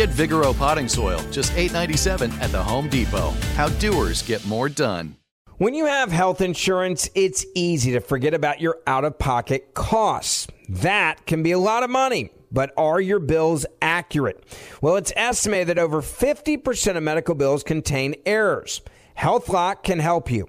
Get Vigoro potting soil, just $8.97 at the Home Depot. How doers get more done. When you have health insurance, it's easy to forget about your out of pocket costs. That can be a lot of money. But are your bills accurate? Well, it's estimated that over 50% of medical bills contain errors. HealthLock can help you.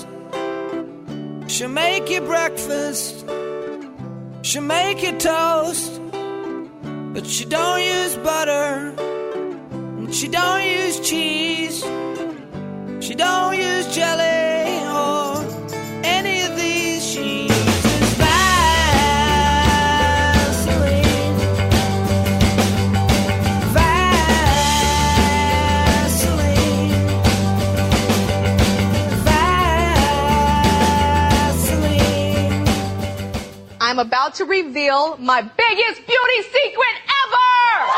She'll make you breakfast. She'll make you toast. But she don't use butter. And she don't use cheese. She don't use jelly about to reveal my biggest beauty secret ever!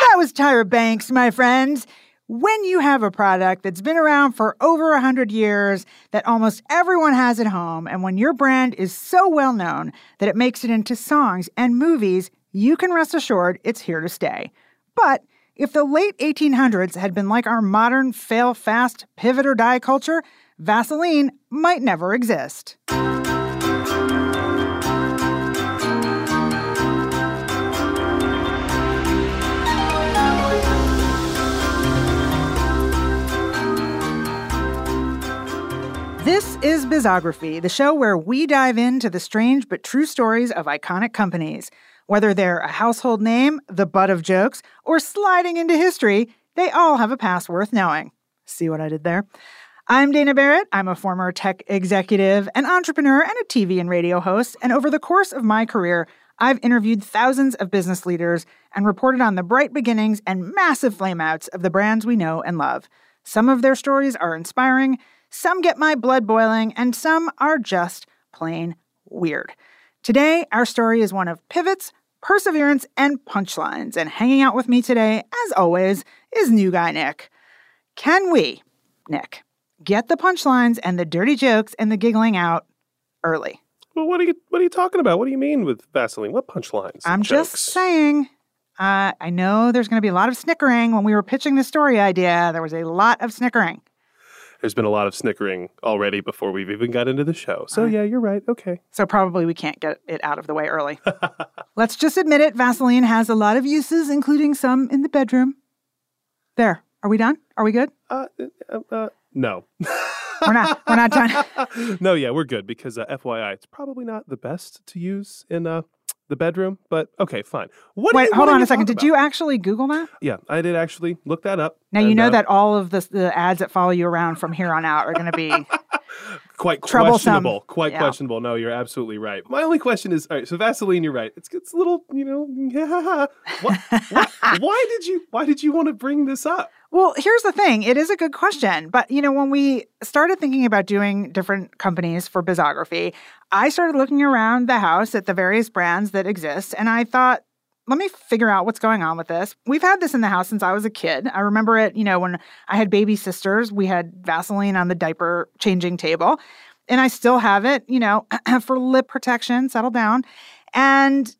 That was Tyra Banks, my friends. When you have a product that's been around for over 100 years, that almost everyone has at home, and when your brand is so well known that it makes it into songs and movies, you can rest assured it's here to stay. But if the late 1800s had been like our modern fail fast, pivot or die culture, Vaseline might never exist. This is Bizography, the show where we dive into the strange but true stories of iconic companies. Whether they're a household name, the butt of jokes, or sliding into history, they all have a past worth knowing. See what I did there? I'm Dana Barrett. I'm a former tech executive, an entrepreneur, and a TV and radio host. And over the course of my career, I've interviewed thousands of business leaders and reported on the bright beginnings and massive flameouts of the brands we know and love. Some of their stories are inspiring, some get my blood boiling, and some are just plain weird. Today, our story is one of pivots, perseverance, and punchlines. And hanging out with me today, as always, is new guy Nick. Can we, Nick, get the punchlines and the dirty jokes and the giggling out early? Well, what are you what are you talking about? What do you mean with Vaseline? What punchlines? I'm Jokes? just saying. Uh, I know there's going to be a lot of snickering when we were pitching the story idea. There was a lot of snickering. There's been a lot of snickering already before we've even got into the show. So yeah, you're right. Okay. So probably we can't get it out of the way early. Let's just admit it. Vaseline has a lot of uses, including some in the bedroom. There. Are we done? Are we good? Uh, uh, uh, no. We're not. We're not done. no, yeah, we're good because uh, FYI, it's probably not the best to use in uh, the bedroom, but okay, fine. What? Wait, you- hold what on a second. Did you actually Google that? Yeah, I did actually look that up. Now you know uh, that all of the the ads that follow you around from here on out are going to be quite questionable. Quite Yeah. questionable. No, you're absolutely right. My only question is, all right, so Vaseline, you're right. It's it's a little, you know, what, what, why did you why did you want to bring this up? Well, here's the thing. It is a good question. But, you know, when we started thinking about doing different companies for Bizography, I started looking around the house at the various brands that exist. And I thought, let me figure out what's going on with this. We've had this in the house since I was a kid. I remember it, you know, when I had baby sisters, we had Vaseline on the diaper changing table. And I still have it, you know, for lip protection, settle down. And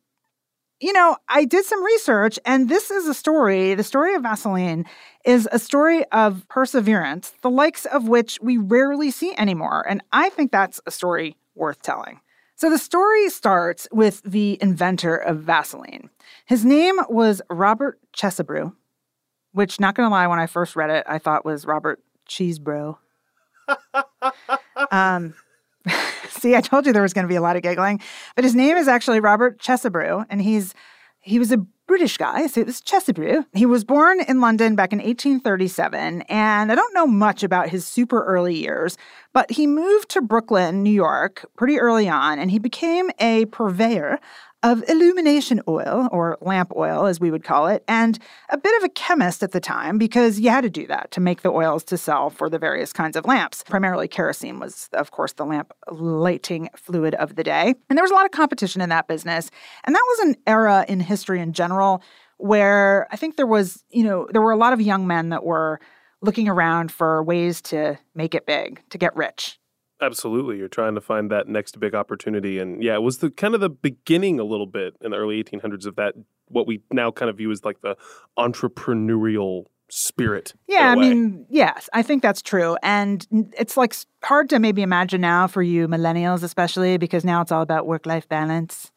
you know, I did some research, and this is a story. The story of Vaseline is a story of perseverance, the likes of which we rarely see anymore. And I think that's a story worth telling. So the story starts with the inventor of Vaseline. His name was Robert Chesebrough, which, not gonna lie, when I first read it, I thought was Robert Cheesebro. um, See, I told you there was going to be a lot of giggling. But his name is actually Robert Chesebrough, and he's he was a British guy, so it was Chesebrough. He was born in London back in 1837, and I don't know much about his super early years, but he moved to Brooklyn, New York, pretty early on, and he became a purveyor of illumination oil, or lamp oil as we would call it, and a bit of a chemist at the time because you had to do that to make the oils to sell for the various kinds of lamps. Primarily kerosene was, of course, the lamp lighting fluid of the day. And there was a lot of competition in that business. And that was an era in history in general where I think there was, you know, there were a lot of young men that were looking around for ways to make it big, to get rich. Absolutely. You're trying to find that next big opportunity. And yeah, it was the kind of the beginning a little bit in the early 1800s of that, what we now kind of view as like the entrepreneurial spirit. Yeah, I mean, yes, I think that's true. And it's like hard to maybe imagine now for you millennials, especially because now it's all about work life balance.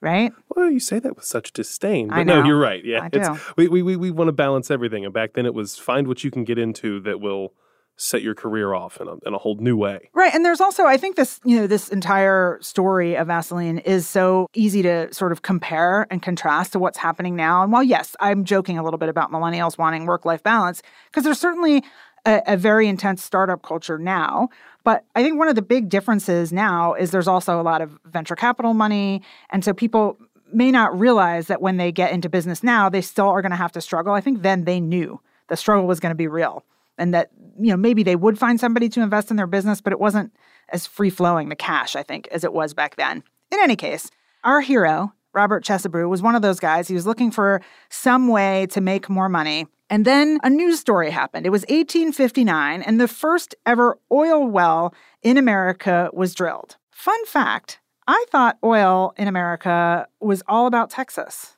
Right? Well, you say that with such disdain, but no, you're right. Yeah, I do. we we we, we want to balance everything, and back then it was find what you can get into that will set your career off in a, in a whole new way. Right. And there's also, I think this, you know, this entire story of Vaseline is so easy to sort of compare and contrast to what's happening now. And while, yes, I'm joking a little bit about millennials wanting work life balance, because there's certainly a, a very intense startup culture now. But I think one of the big differences now is there's also a lot of venture capital money. And so people may not realize that when they get into business now, they still are going to have to struggle. I think then they knew the struggle was going to be real and that you know maybe they would find somebody to invest in their business but it wasn't as free flowing the cash i think as it was back then. In any case our hero robert chesebrough was one of those guys. He was looking for some way to make more money. And then a news story happened. It was 1859 and the first ever oil well in america was drilled. Fun fact i thought oil in america was all about texas.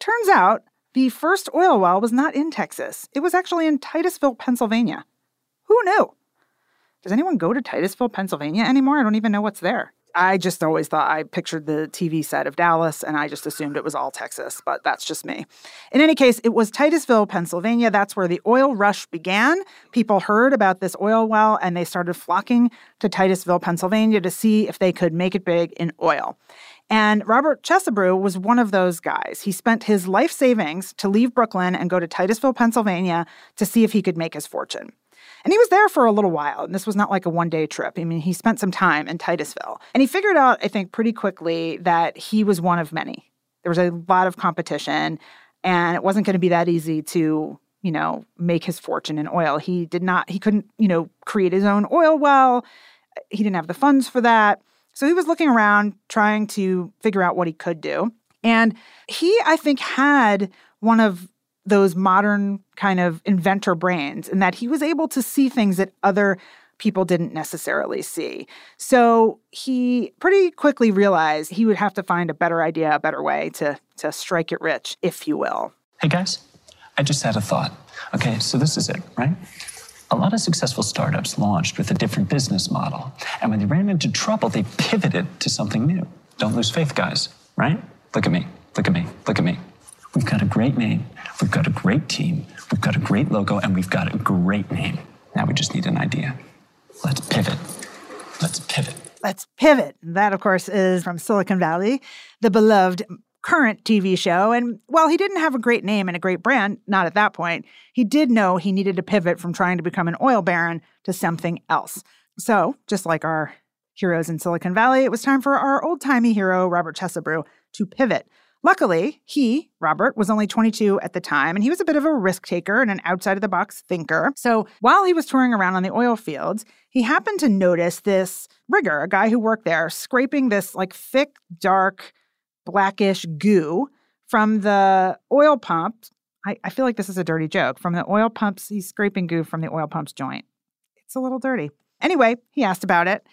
Turns out the first oil well was not in Texas. It was actually in Titusville, Pennsylvania. Who knew? Does anyone go to Titusville, Pennsylvania anymore? I don't even know what's there. I just always thought I pictured the TV set of Dallas and I just assumed it was all Texas, but that's just me. In any case, it was Titusville, Pennsylvania. That's where the oil rush began. People heard about this oil well and they started flocking to Titusville, Pennsylvania to see if they could make it big in oil. And Robert Chesebrough was one of those guys. He spent his life savings to leave Brooklyn and go to Titusville, Pennsylvania to see if he could make his fortune. And he was there for a little while, and this was not like a one day trip. I mean, he spent some time in Titusville. And he figured out, I think, pretty quickly that he was one of many. There was a lot of competition, and it wasn't going to be that easy to, you know, make his fortune in oil. He did not, he couldn't, you know, create his own oil well. He didn't have the funds for that. So he was looking around trying to figure out what he could do. And he, I think, had one of those modern kind of inventor brains in that he was able to see things that other people didn't necessarily see. So he pretty quickly realized he would have to find a better idea, a better way to, to strike it rich, if you will. Hey guys, I just had a thought. Okay, so this is it, right? A lot of successful startups launched with a different business model. And when they ran into trouble, they pivoted to something new. Don't lose faith, guys, right? Look at me, look at me, look at me. We've got a great name, we've got a great team, we've got a great logo, and we've got a great name. Now we just need an idea. Let's pivot. Let's pivot. Let's pivot. That, of course, is from Silicon Valley, the beloved current TV show. And while he didn't have a great name and a great brand, not at that point, he did know he needed to pivot from trying to become an oil baron to something else. So, just like our heroes in Silicon Valley, it was time for our old timey hero, Robert Chesebrough, to pivot. Luckily, he, Robert, was only 22 at the time, and he was a bit of a risk taker and an outside of the box thinker. So while he was touring around on the oil fields, he happened to notice this rigger, a guy who worked there, scraping this like thick, dark, blackish goo from the oil pump. I, I feel like this is a dirty joke. From the oil pumps, he's scraping goo from the oil pump's joint. It's a little dirty. Anyway, he asked about it.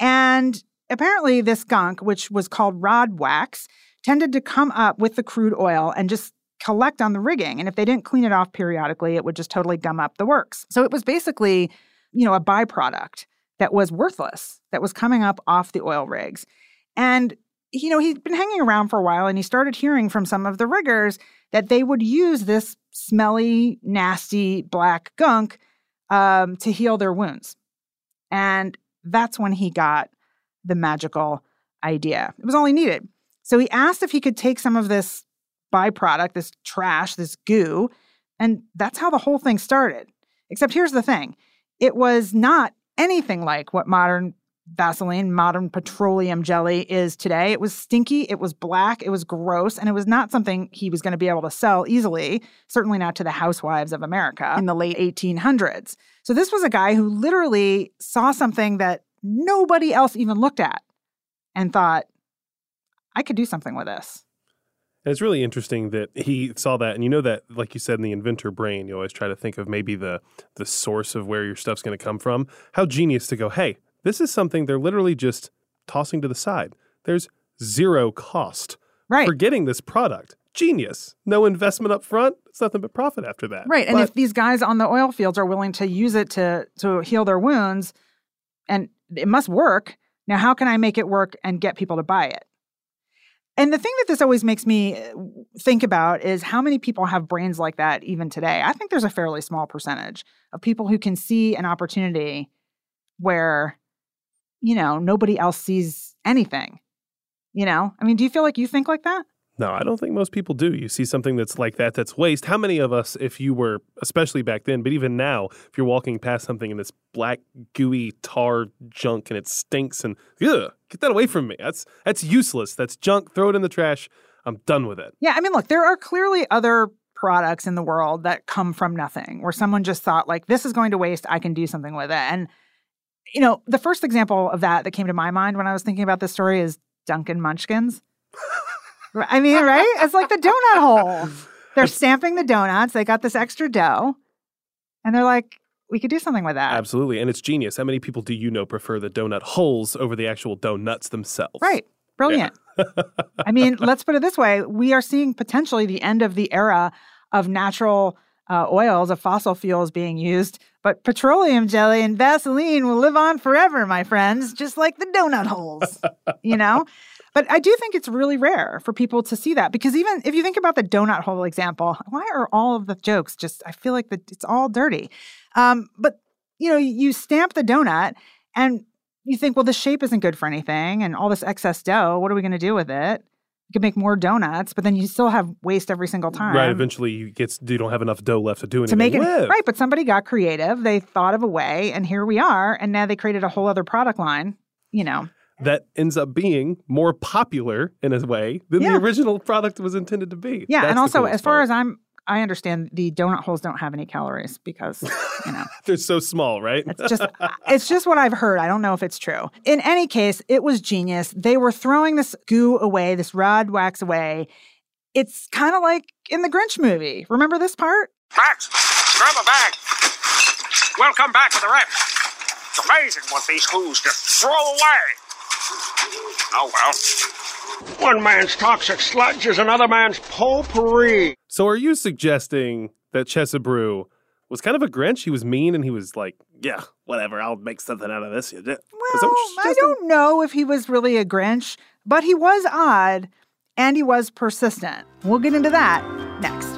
And apparently, this gunk, which was called rod wax, tended to come up with the crude oil and just collect on the rigging. And if they didn't clean it off periodically, it would just totally gum up the works. So it was basically, you know, a byproduct that was worthless, that was coming up off the oil rigs. And, you know, he'd been hanging around for a while and he started hearing from some of the riggers that they would use this smelly, nasty black gunk um, to heal their wounds. And that's when he got the magical idea. It was all he needed. So he asked if he could take some of this byproduct, this trash, this goo, and that's how the whole thing started. Except here's the thing it was not anything like what modern Vaseline, modern petroleum jelly is today. It was stinky, it was black, it was gross, and it was not something he was going to be able to sell easily, certainly not to the housewives of America in the late 1800s. So this was a guy who literally saw something that nobody else even looked at and thought, I could do something with this. And it's really interesting that he saw that, and you know that, like you said, in the inventor brain, you always try to think of maybe the the source of where your stuff's going to come from. How genius to go, hey, this is something they're literally just tossing to the side. There's zero cost right. for getting this product. Genius. No investment up front. It's nothing but profit after that. Right. And if these guys on the oil fields are willing to use it to to heal their wounds, and it must work. Now, how can I make it work and get people to buy it? And the thing that this always makes me uh, think about is how many people have brains like that even today. I think there's a fairly small percentage of people who can see an opportunity where, you know, nobody else sees anything. You know, I mean, do you feel like you think like that? No, I don't think most people do. You see something that's like that, that's waste. How many of us, if you were, especially back then, but even now, if you're walking past something in this black, gooey tar junk and it stinks and, ugh, get that away from me. That's that's useless. That's junk. Throw it in the trash. I'm done with it. Yeah, I mean, look, there are clearly other products in the world that come from nothing, where someone just thought, like, this is going to waste. I can do something with it. And, you know, the first example of that that came to my mind when I was thinking about this story is Dunkin' Munchkins. I mean, right? It's like the donut hole. They're stamping the donuts. They got this extra dough, and they're like, we could do something with that. Absolutely. And it's genius. How many people do you know prefer the donut holes over the actual donuts themselves? Right. Brilliant. Yeah. I mean, let's put it this way we are seeing potentially the end of the era of natural uh, oils, of fossil fuels being used, but petroleum jelly and Vaseline will live on forever, my friends, just like the donut holes, you know? But I do think it's really rare for people to see that because even if you think about the donut hole example, why are all of the jokes just, I feel like the, it's all dirty. Um, but, you know, you stamp the donut and you think, well, the shape isn't good for anything and all this excess dough, what are we going to do with it? You can make more donuts, but then you still have waste every single time. Right. Eventually, you get you don't have enough dough left to do anything to make it right. But somebody got creative. They thought of a way, and here we are. And now they created a whole other product line. You know, that ends up being more popular in a way than Yeah. the original product was intended to be. yeah. That's and also, as far part. as I'm, I understand the donut holes don't have any calories because you know they're so small, right? It's just it's just what I've heard. I don't know if it's true. In any case, it was genius. They were throwing this goo away, this rod wax away. It's kind of like in the Grinch movie. Remember this part? Max, grab a bag. Welcome back to the rep. It's amazing what these fools just throw away. Oh well. One man's toxic sludge is another man's potpourri. So are you suggesting that Chesebrough was kind of a Grinch? He was mean and he was like, yeah, whatever, I'll make something out of this. Is that what Well, I don't know if he was really a Grinch, but he was odd and he was persistent. We'll get into that next.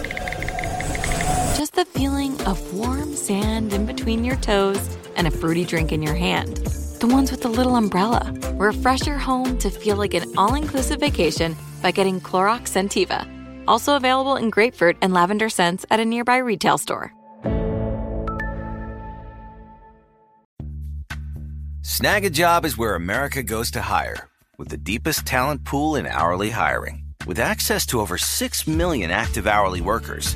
just the feeling of warm sand in between your toes and a fruity drink in your hand. The ones with the little umbrella. Refresh your home to feel like an all inclusive vacation by getting Clorox Sentiva. Also available in grapefruit and lavender scents at a nearby retail store. Snag a job is where America goes to hire, with the deepest talent pool in hourly hiring. With access to over 6 million active hourly workers,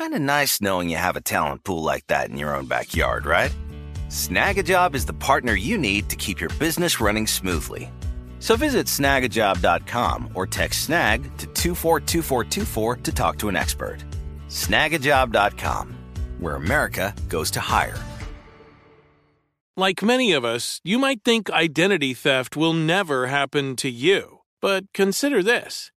Kind of nice knowing you have a talent pool like that in your own backyard, right? Snagajob is the partner you need to keep your business running smoothly. So visit snagajob.com or text snag to 242424 to talk to an expert. Snagajob.com, where America goes to hire. Like many of us, you might think identity theft will never happen to you. But consider this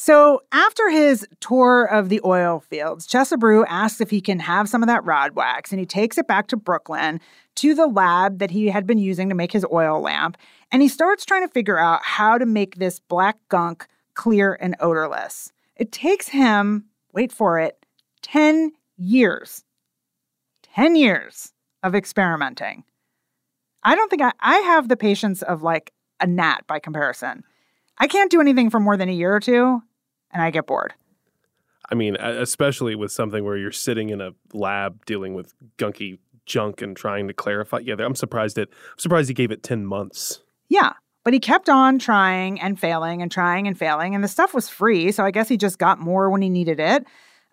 So, after his tour of the oil fields, Chesebrough asks if he can have some of that rod wax, and he takes it back to Brooklyn to the lab that he had been using to make his oil lamp. And he starts trying to figure out how to make this black gunk clear and odorless. It takes him, wait for it, 10 years. 10 years of experimenting. I don't think I, I have the patience of like a gnat by comparison. I can't do anything for more than a year or two, and I get bored. I mean, especially with something where you're sitting in a lab dealing with gunky junk and trying to clarify. Yeah, I'm surprised it. I'm surprised he gave it ten months. Yeah, but he kept on trying and failing and trying and failing, and the stuff was free, so I guess he just got more when he needed it.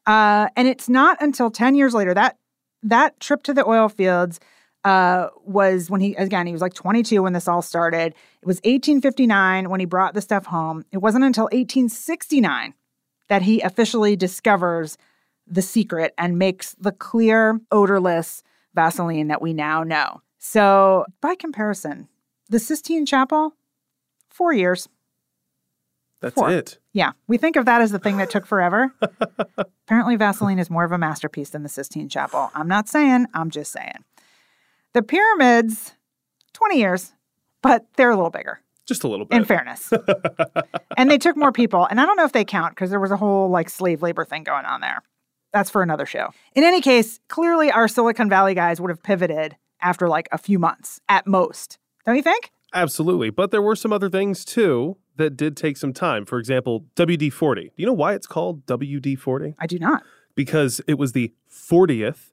Uh, and it's not until ten years later that that trip to the oil fields uh, was when he again he was like 22 when this all started. It was 1859 when he brought the stuff home. It wasn't until 1869 that he officially discovers the secret and makes the clear, odorless Vaseline that we now know. So, by comparison, the Sistine Chapel, four years. That's Four. it. Yeah, we think of that as the thing that took forever. Apparently, Vaseline is more of a masterpiece than the Sistine Chapel. I'm not saying, I'm just saying. The pyramids, 20 years, but they're a little bigger. Just a little bit. In fairness. and they took more people. And I don't know if they count because there was a whole like slave labor thing going on there. That's for another show. In any case, clearly our Silicon Valley guys would have pivoted after like a few months at most. Don't you think? Absolutely. But there were some other things too that did take some time. For example, WD 40. Do you know why it's called WD 40? I do not. Because it was the 40th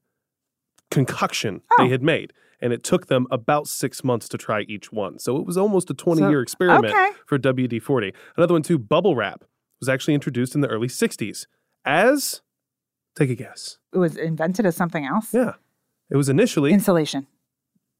concoction Oh. they had made. And it took them about six months to try each one. So it was almost a 20 year So- experiment okay. for WD 40. Another one, too, bubble wrap was actually introduced in the early 60s as, take a guess. It was invented as something else. Yeah. It was initially Insulation.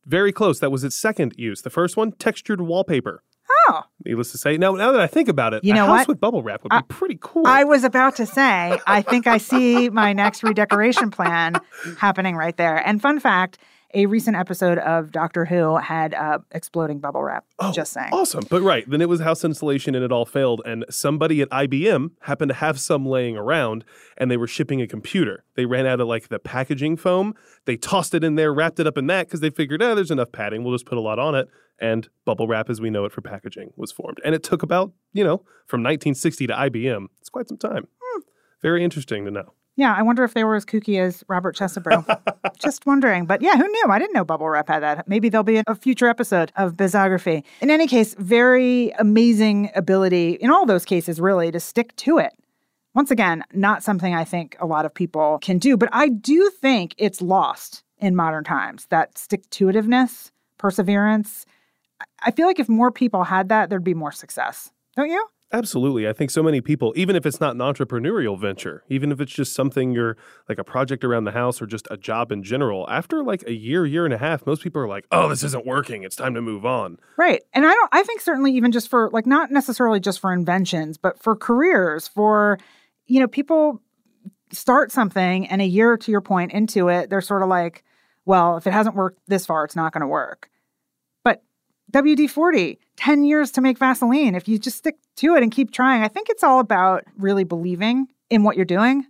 very close. That was its second use. The first one, textured wallpaper. Oh. Needless to say, now now that I think about it, You a house what? with bubble wrap would be pretty cool. I was about to say, I think I see my next redecoration plan happening right there. And fun fact a recent episode of Doctor Who had uh, exploding bubble wrap. just saying. Awesome. But right, then it was house installation and it all failed. And somebody at IBM happened to have some laying around and they were shipping a computer. They ran out of like the packaging foam. They tossed it in there, wrapped it up in that because they figured, oh, there's enough padding. We'll just put a lot on it. And bubble wrap as we know it for packaging was formed. And it took about, you know, from 1960 to IBM. It's quite some time. Very interesting to know. Yeah, I wonder if they were as kooky as Robert Chesebro. Just wondering. But yeah, who knew? I didn't know Bubble Wrap had that. Maybe there'll be a future episode of Bizography. In any case, very amazing ability in all those cases, really, to stick to it. Once again, not something I think a lot of people can do, but I do think it's lost in modern times that stick to itiveness, perseverance. I feel like if more people had that, there'd be more success. Don't you? Absolutely. I think so many people, even if it's not an entrepreneurial venture, even if it's just something you're like a project around the house or just a job in general, after like a year, year and a half, most people are like, oh, this isn't working. It's time to move on. Right. And I don't I think certainly even just for like not necessarily just for inventions, but for careers, for you know, people start something and a year to your point into it, they're sort of like, well, if it hasn't worked this far, it's not going to work. But WD-40, 10 years to make Vaseline, if you just stick to it and keep trying, I think it's all about really believing in what you're doing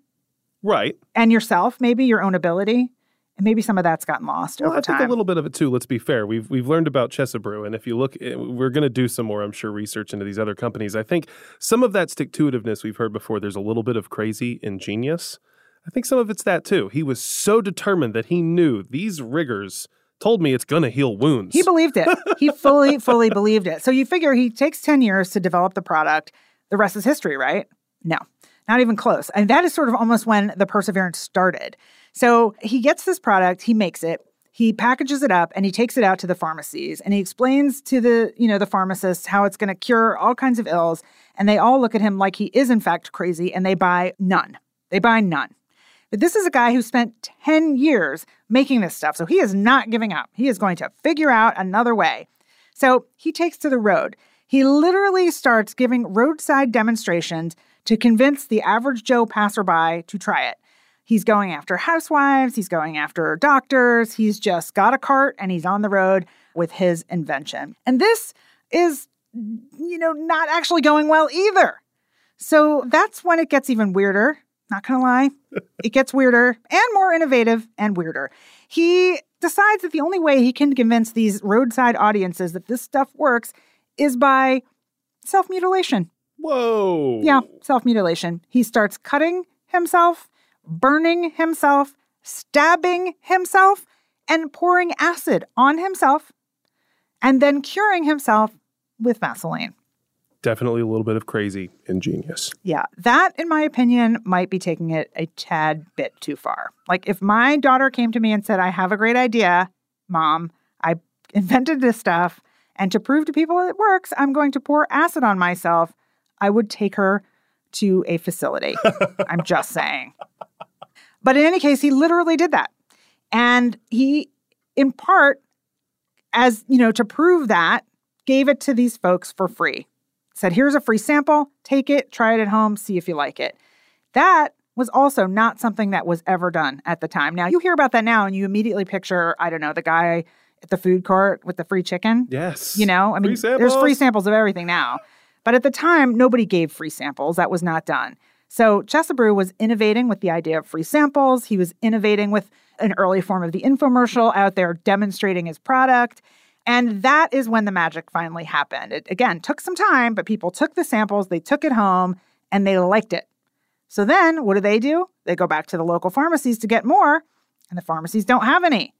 Right. and yourself, maybe your own ability. And maybe some of that's gotten lost Well, over I think time. a little bit of it too. Let's be fair. We've we've learned about Chesebrough, and if you look, eh, we're going to do some more, I'm sure, research into these other companies. I think some of that stick to itiveness we've heard before. There's a little bit of crazy ingenious. I think some of it's that too. He was so determined that he knew these riggers told me it's going to heal wounds. He believed it. He fully, fully believed it. So you figure he takes 10 years to develop the product. The rest is history, right? No, not even close. And that is sort of almost when the perseverance started. So he gets this product, he makes it, he packages it up and he takes it out to the pharmacies and he explains to the, you know, the pharmacists how it's going to cure all kinds of ills and they all look at him like he is in fact crazy and they buy none. They buy none. But this is a guy who spent 10 years making this stuff. So he is not giving up. He is going to figure out another way. So he takes to the road. He literally starts giving roadside demonstrations to convince the average Joe passerby to try it. He's going after housewives, he's going after doctors, he's just got a cart and he's on the road with his invention. And this is, you know, not actually going well either. So that's when it gets even weirder. Not gonna lie, it gets weirder and more innovative and weirder. He decides that the only way he can convince these roadside audiences that this stuff works is by self mutilation. Whoa. Yeah, self mutilation. He starts cutting himself, burning himself, stabbing himself, and pouring acid on himself, and then curing himself with Vaseline. Definitely a little bit of crazy ingenious. Yeah, that, in my opinion, might be taking it a tad bit too far. Like, if my daughter came to me and said, I have a great idea, mom, I invented this stuff, and to prove to people it works, I'm going to pour acid on myself, I would take her to a facility. I'm just saying. But in any case, he literally did that. And he, in part, as you know, to prove that, gave it to these folks for free said, here's a free sample, take it, try it at home, see if you like it. That was also not something that was ever done at the time. Now, you hear about that now and you immediately picture, I don't know, the guy at the food court with the free chicken. Yes. You know, I mean, Free there's free samples. of everything now. But at the time, nobody gave free samples. That was not done. So Chesebrough was innovating with the idea of free samples. He was innovating with an early form of the infomercial out there demonstrating his product. And that is when the magic finally happened. It again took some time, but people took the samples, they took it home, and they liked it. So then what do they do? They go back to the local pharmacies to get more, and the pharmacies don't have any.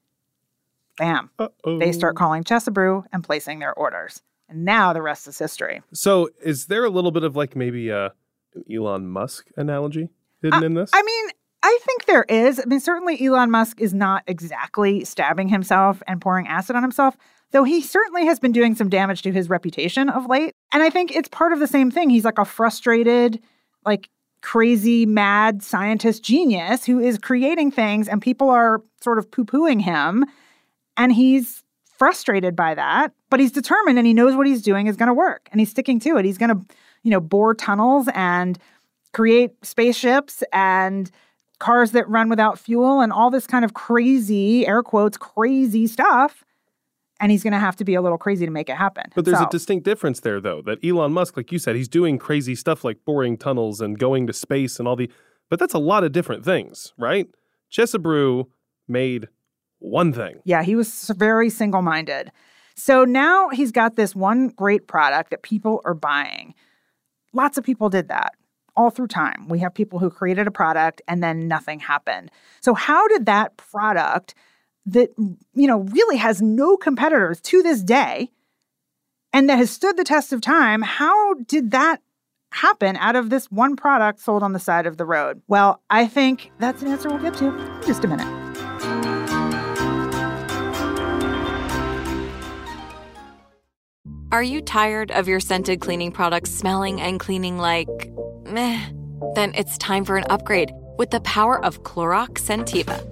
Bam. They start calling Chesebrough and placing their orders. And now the rest is history. So, is there a little bit of like maybe a, an Elon Musk analogy hidden uh, in this? I mean, I think there is. I mean, certainly Elon Musk is not exactly stabbing himself and pouring acid on himself, though he certainly has been doing some damage to his reputation of late. And I think it's part of the same thing. He's like a frustrated, like crazy, mad scientist genius who is creating things and people are sort of poo pooing him. And he's frustrated by that, but he's determined and he knows what he's doing is going to work and he's sticking to it. He's going to, you know, bore tunnels and create spaceships and cars that run without fuel and all this kind of crazy, air quotes, crazy stuff. And he's going to have to be a little crazy to make it happen. But there's So- a distinct difference there, though, that Elon Musk, like you said, he's doing crazy stuff like boring tunnels and going to space and all the. But that's a lot of different things, right? Chesebrough made one thing. Yeah, he was very single minded. So now he's got this one great product that people are buying. Lots of people did that all through time. We have people who created a product and then nothing happened. So, how did that product that, you know, really has no competitors to this day and that has stood the test of time, how did that happen out of this one product sold on the side of the road? Well, I think that's an answer we'll get to in just a minute. Are you tired of your scented cleaning products smelling and cleaning like meh? Then it's time for an upgrade with the power of Clorox Sentiva.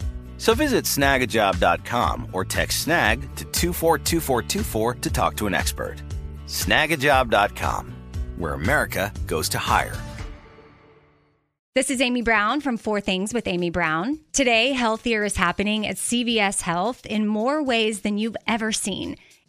So visit snagajob.com or text snag to 242424 to talk to an expert. Snagajob.com, where America goes to hire. This is Amy Brown from Four Things with Amy Brown. Today, Healthier is happening at CVS Health in more ways than you've ever seen.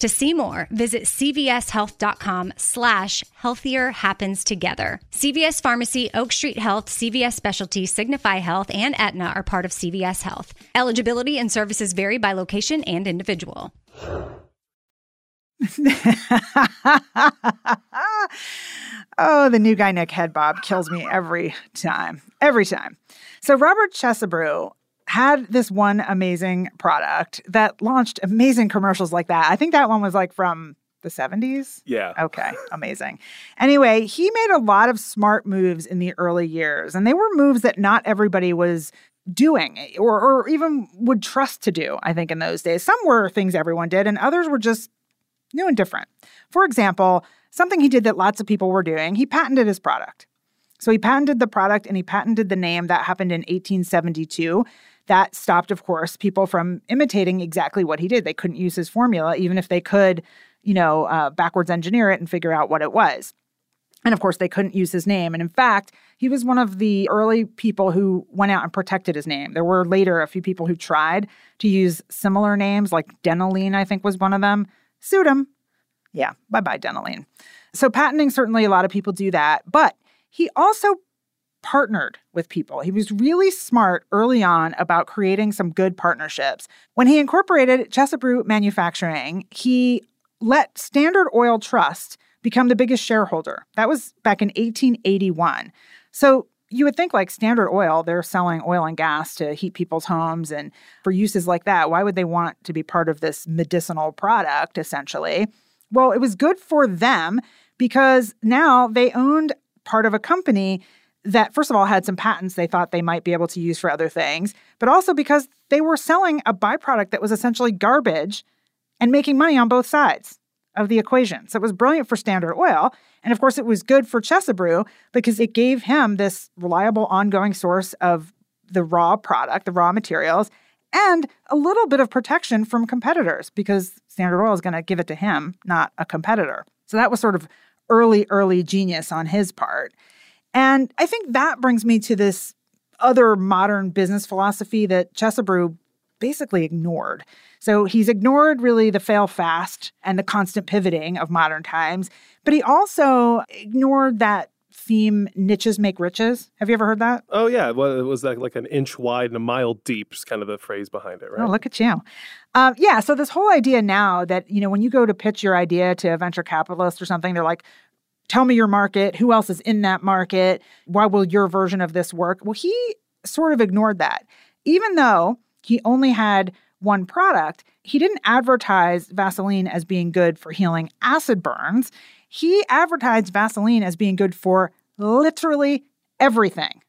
To see more, visit cvshealth.com slash healthier happens together. CVS Pharmacy, Oak Street Health, CVS Specialty, Signify Health, and Aetna are part of CVS Health. Eligibility and services vary by location and individual. oh, the new guy Nick Head Bob kills me every time. Every time. So Robert Chesebrough had this one amazing product that launched amazing commercials like that. I think that one was like from the 70s. Yeah. Okay, amazing. Anyway, he made a lot of smart moves in the early years, and they were moves that not everybody was doing or, or even would trust to do, I think, in those days. Some were things everyone did, and others were just new and different. For example, something he did that lots of people were doing, he patented his product. So he patented the product and he patented the name. That happened in 1872. That stopped, of course, people from imitating exactly what he did. They couldn't use his formula, even if they could, you know, uh, backwards engineer it and figure out what it was. And of course, they couldn't use his name. And in fact, he was one of the early people who went out and protected his name. There were later a few people who tried to use similar names, like Denylene, I think was one of them. Sued him. Yeah, bye bye, Denylene. So, patenting, certainly a lot of people do that. But he also partnered with people. He was really smart early on about creating some good partnerships. When he incorporated Chesebrough Manufacturing, he let Standard Oil Trust become the biggest shareholder. That was back in 1881. So you would think like Standard Oil, they're selling oil and gas to heat people's homes and for uses like that. Why would they want to be part of this medicinal product essentially? Well, it was good for them because now they owned part of a company that, first of all, had some patents they thought they might be able to use for other things, but also because they were selling a byproduct that was essentially garbage and making money on both sides of the equation. So it was brilliant for Standard Oil. And of course, it was good for Chesebrough because it gave him this reliable, ongoing source of the raw product, the raw materials, and a little bit of protection from competitors because Standard Oil is going to give it to him, not a competitor. So that was sort of early, early genius on his part. And I think that brings me to this other modern business philosophy that Chesebrough basically ignored. So he's ignored really the fail fast and the constant pivoting of modern times, but he also ignored that theme niches make riches. Have you ever heard that? Oh yeah, well it was like like an inch wide and a mile deep, is kind of the phrase behind it, right? Oh, look at you. Um, yeah, so this whole idea now that you know when you go to pitch your idea to a venture capitalist or something, they're like, "Tell me your market. Who else is in that market? Why will your version of this work?" Well, he sort of ignored that, even though he only had one product. He didn't advertise Vaseline as being good for healing acid burns. He advertised Vaseline as being good for literally everything,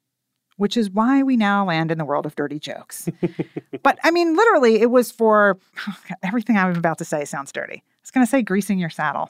which is why we now land in the world of dirty jokes. but I mean, literally, it was for oh, everything I'm about to say sounds dirty. I was going to say greasing your saddle.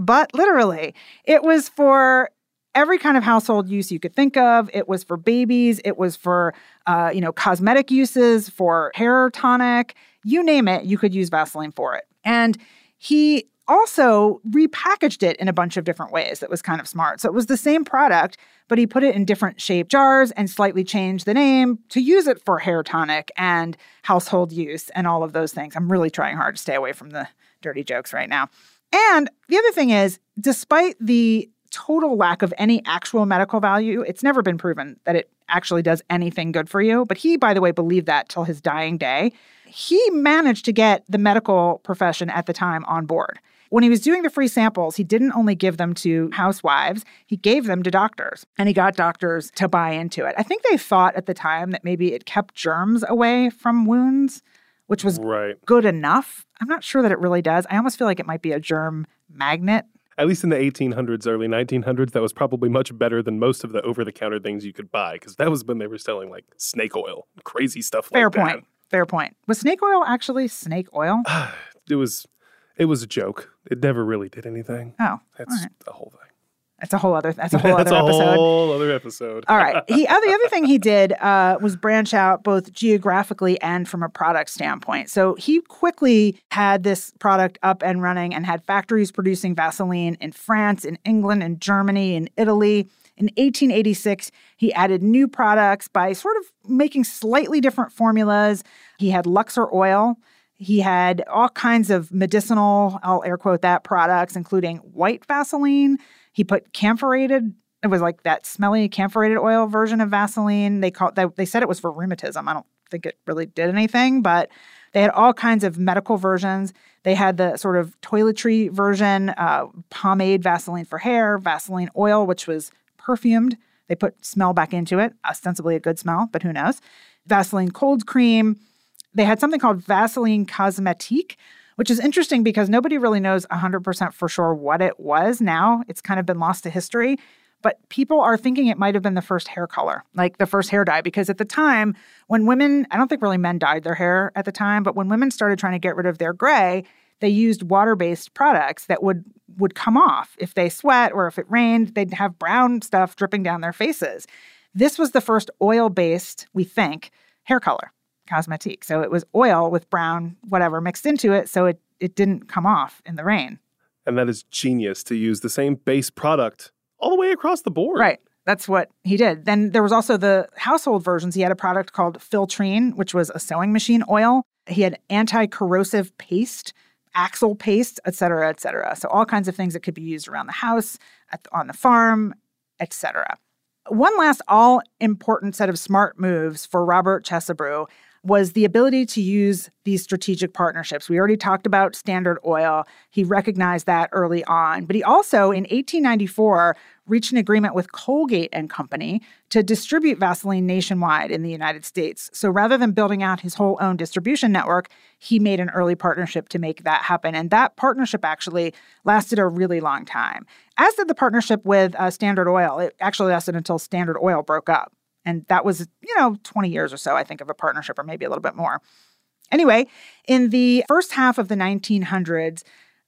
But literally, it was for every kind of household use you could think of. It was for babies. It was for, uh, you know, cosmetic uses, for hair tonic, you name it, you could use Vaseline for it. And he also repackaged it in a bunch of different ways that was kind of smart. So it was the same product, but he put it in different shaped jars and slightly changed the name to use it for hair tonic and household use and all of those things. I'm really trying hard to stay away from the dirty jokes right now. And the other thing is, despite the total lack of any actual medical value. It's never been proven that it actually does anything good for you. But he, by the way, believed that till his dying day. He managed to get the medical profession at the time on board. When he was doing the free samples, he didn't only give them to housewives, he gave them to doctors and he got doctors to buy into it. I think they thought at the time that maybe it kept germs away from wounds, which was right. good enough. I'm not sure that it really does. I almost feel like it might be a germ magnet at least in the 1800s, early 1900s, that was probably much better than most of the over the counter things you could buy because that was when they were selling like snake oil, crazy stuff Fair like point. Fair point. Was snake oil actually snake oil? it was it was a joke. It never really did anything. Oh. That's right. the whole thing. That's a whole other. That's a whole that's other a episode. whole other episode. All right. He uh, the other thing he did uh, was branch out both geographically and from a product standpoint. So he quickly had this product up and running and had factories producing Vaseline in France, in England, in Germany, in Italy. In 1886, he added new products by sort of making slightly different formulas. He had Luxor oil. He had all kinds of medicinal, I'll air quote that, products, including white Vaseline. He put camphorated. It was like that smelly camphorated oil version of Vaseline. They called. They, they said it was for rheumatism. I don't think it really did anything, but they had all kinds of medical versions. They had the sort of toiletry version, uh, pomade Vaseline for hair, Vaseline oil, which was perfumed. They put smell back into it, ostensibly a good smell, but who knows? Vaseline cold cream. They had something called Vaseline Cosmetique, which is interesting because nobody really knows 100% for sure what it was now. It's kind of been lost to history. But people are thinking it might have been the first hair color, like the first hair dye, because at the time, when women, I don't think really men dyed their hair at the time, but when women started trying to get rid of their gray, they used water-based products that would would come off if they sweat or if it rained they'd have brown stuff dripping down their faces this was the first oil-based we think hair color cosmetique. So it was oil with brown whatever mixed into it, so it it didn't come off in the rain. And that is genius to use the same base product all the way across the board. Right. That's what he did. Then there was also the household versions. He had a product called Filtrine, which was a sewing machine oil. He had anti-corrosive paste, axle paste, et cetera, et cetera. So all kinds of things that could be used around the house, at, on the farm, et cetera. One last all important set of smart moves for Robert Chesebrough was the ability to use these strategic partnerships. We already talked about Standard Oil. He recognized that early on. But he also, in 1894, reached an agreement with Colgate and Company to distribute Vaseline nationwide in the United States. So rather than building out his whole own distribution network, he made an early partnership to make that happen. And that partnership actually lasted a really long time. As did the partnership with uh, Standard Oil. It actually lasted until Standard Oil broke up. And that was, you know, 20 years or so, I think, of a partnership, or maybe a little bit more. Anyway, in the first half of the 1900s,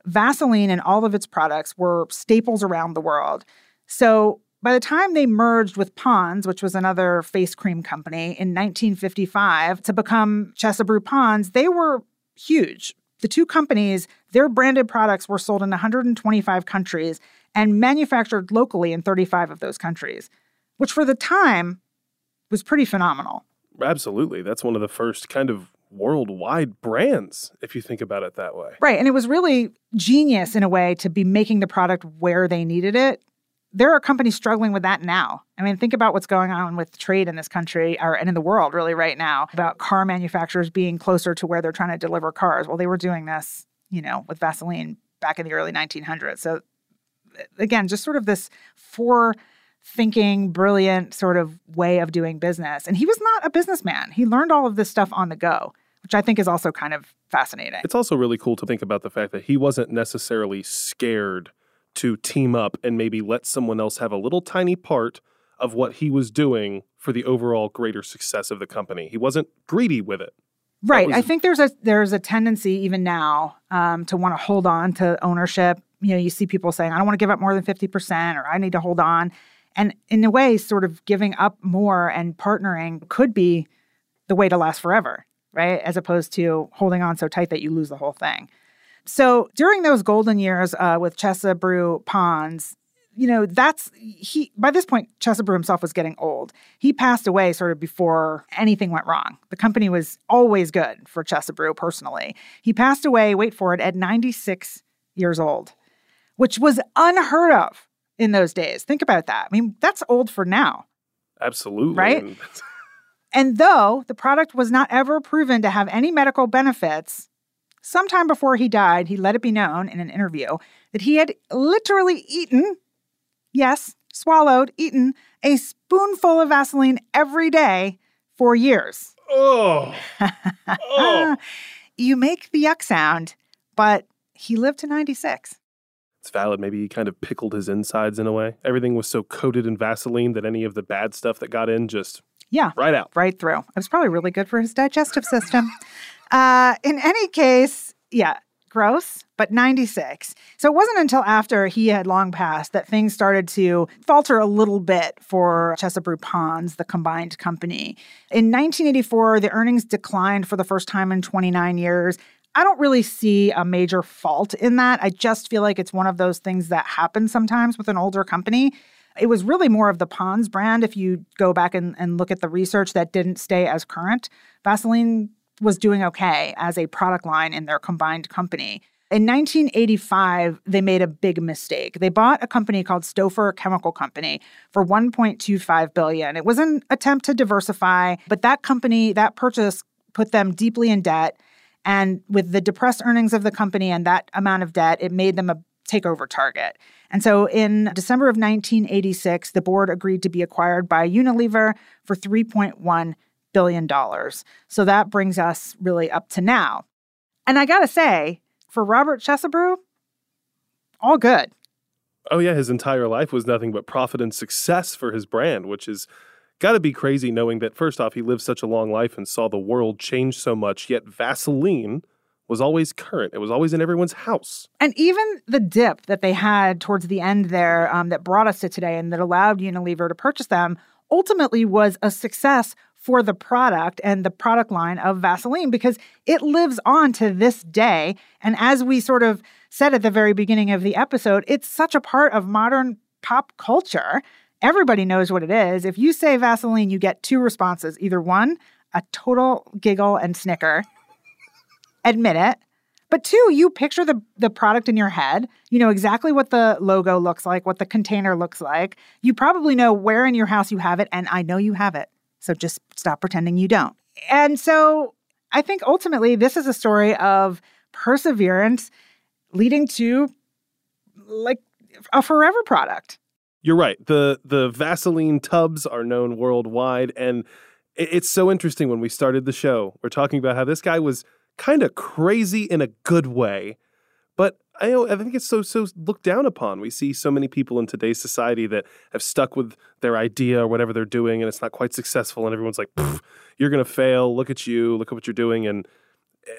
Vaseline and all of its products were staples around the world. So by the time they merged with Pond's, which was another face cream company, in 1955 to become Chesebrough Pond's, they were huge. The two companies, their branded products were sold in 125 countries and manufactured locally in 35 of those countries, which for the time was pretty phenomenal. Absolutely. That's one of the first kind of worldwide brands, if you think about it that way. Right. And it was really genius in a way to be making the product where they needed it. There are companies struggling with that now. I mean, think about what's going on with trade in this country or and in the world really right now about car manufacturers being closer to where they're trying to deliver cars. Well, they were doing this, you know, with Vaseline back in the early 1900s. So again, just sort of this four thinking, brilliant sort of way of doing business. And he was not a businessman. He learned all of this stuff on the go, which I think is also kind of fascinating. It's also really cool to think about the fact that he wasn't necessarily scared to team up and maybe let someone else have a little tiny part of what he was doing for the overall greater success of the company. He wasn't greedy with it. Right. Was, I think there's a there's a tendency even now um, to want to hold on to ownership. You know, you see people saying, "I don't want to give up more than fifty percent," or "I need to hold on." And in a way, sort of giving up more and partnering could be the way to last forever, right? As opposed to holding on so tight that you lose the whole thing. So during those golden years uh, with Chesebrough Pond's, you know, that's he by this point, Chesebrough himself was getting old. He passed away sort of before anything went wrong. The company was always good for Chesebrough personally. He passed away, wait for it, at 96 years old, which was unheard of in those days. Think about that. I mean, that's old for now. Absolutely. Right? and though the product was not ever proven to have any medical benefits, sometime before he died, he let it be known in an interview that he had literally eaten, yes, swallowed, eaten a spoonful of Vaseline every day for years. Oh. oh. you make the yuck sound, but he lived to 96 it's valid. Maybe he kind of pickled his insides in a way. Everything was so coated in Vaseline that any of the bad stuff that got in just yeah right out, right through. It was probably really good for his digestive system. uh, in any case, yeah, gross, but 96. So it wasn't until after he had long passed that things started to falter a little bit for Chesebrough Pond's, the combined company. In 1984, the earnings declined for the first time in 29 years. I don't really see a major fault in that. I just feel like it's one of those things that happens sometimes with an older company. It was really more of the Pond's brand. If you go back and, and look at the research that didn't stay as current, Vaseline was doing okay as a product line in their combined company. In 1985, they made a big mistake. They bought a company called Stauffer Chemical Company for 1.25 billion. It was an attempt to diversify, but that company, that purchase put them deeply in debt and with the depressed earnings of the company and that amount of debt, it made them a takeover target. And so in December of 1986, the board agreed to be acquired by Unilever for $3.1 billion. So that brings us really up to now. And I gotta say, for Robert Chesebrough, all good. Oh, yeah, his entire life was nothing but profit and success for his brand, which is Got to be crazy knowing that, first off, he lived such a long life and saw the world change so much, yet Vaseline was always current. It was always in everyone's house. And even the dip that they had towards the end there um, that brought us to today and that allowed Unilever to purchase them ultimately was a success for the product and the product line of Vaseline because it lives on to this day. And as we sort of said at the very beginning of the episode, it's such a part of modern pop culture Everybody knows what it is. If you say Vaseline, you get two responses either one, a total giggle and snicker, admit it. But two, you picture the, the product in your head. You know exactly what the logo looks like, what the container looks like. You probably know where in your house you have it, and I know you have it. So just stop pretending you don't. And so I think ultimately this is a story of perseverance leading to like a forever product. You're right. The the Vaseline tubs are known worldwide and it's so interesting when we started the show. We're talking about how this guy was kind of crazy in a good way. But I, I think it's so so looked down upon. We see so many people in today's society that have stuck with their idea or whatever they're doing, and it's not quite successful, and everyone's like, "You're going to fail. Look at you. Look at what you're doing." And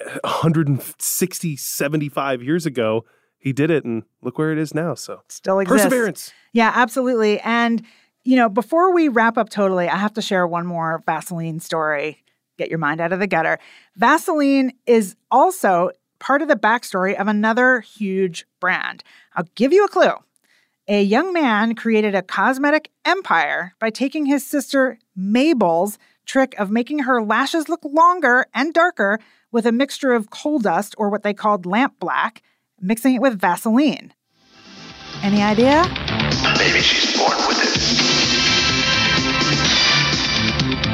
eh, 160, 75 years ago, he did it, and look where it is now. So still exists. perseverance. Yeah, absolutely. And you know, before we wrap up totally, I have to share one more Vaseline story. Get your mind out of the gutter. Vaseline is also part of the backstory of another huge brand. I'll give you a clue. A young man created a cosmetic empire by taking his sister Mabel's trick of making her lashes look longer and darker with a mixture of coal dust or what they called lamp black, mixing it with Vaseline. Any idea? Maybe she's born with it.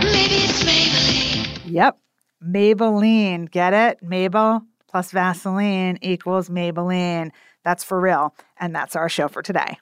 Maybe it's Maybelline. Yep. Maybelline. Get it? Mabel plus Vaseline equals Maybelline. That's for real. And that's our show for today.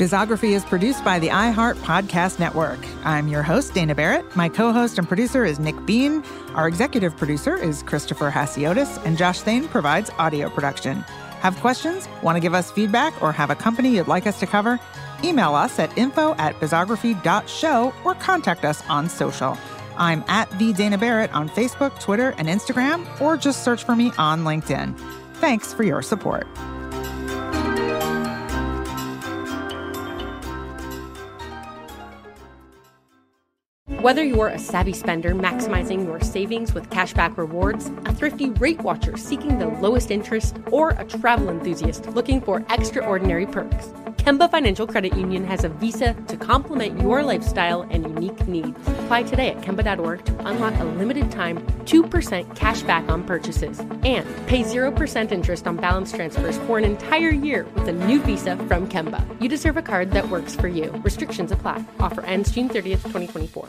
Bizography is produced by the iHeart Podcast Network. I'm your host, Dana Barrett. My co host and producer is Nick Bean. Our executive producer is Christopher Hasiotis, and Josh Thane provides audio production. Have questions, want to give us feedback, or have a company you'd like us to cover? Email us at info at bizography.show or contact us on social. I'm at the Dana Barrett on Facebook, Twitter, and Instagram, or just search for me on LinkedIn. Thanks for your support. Whether you're a savvy spender maximizing your savings with cashback rewards, a thrifty rate watcher seeking the lowest interest, or a travel enthusiast looking for extraordinary perks, Kemba Financial Credit Union has a visa to complement your lifestyle and unique needs. Apply today at Kemba.org to unlock a limited time 2% cash back on purchases and pay 0% interest on balance transfers for an entire year with a new visa from Kemba. You deserve a card that works for you. Restrictions apply. Offer ends June 30th, 2024.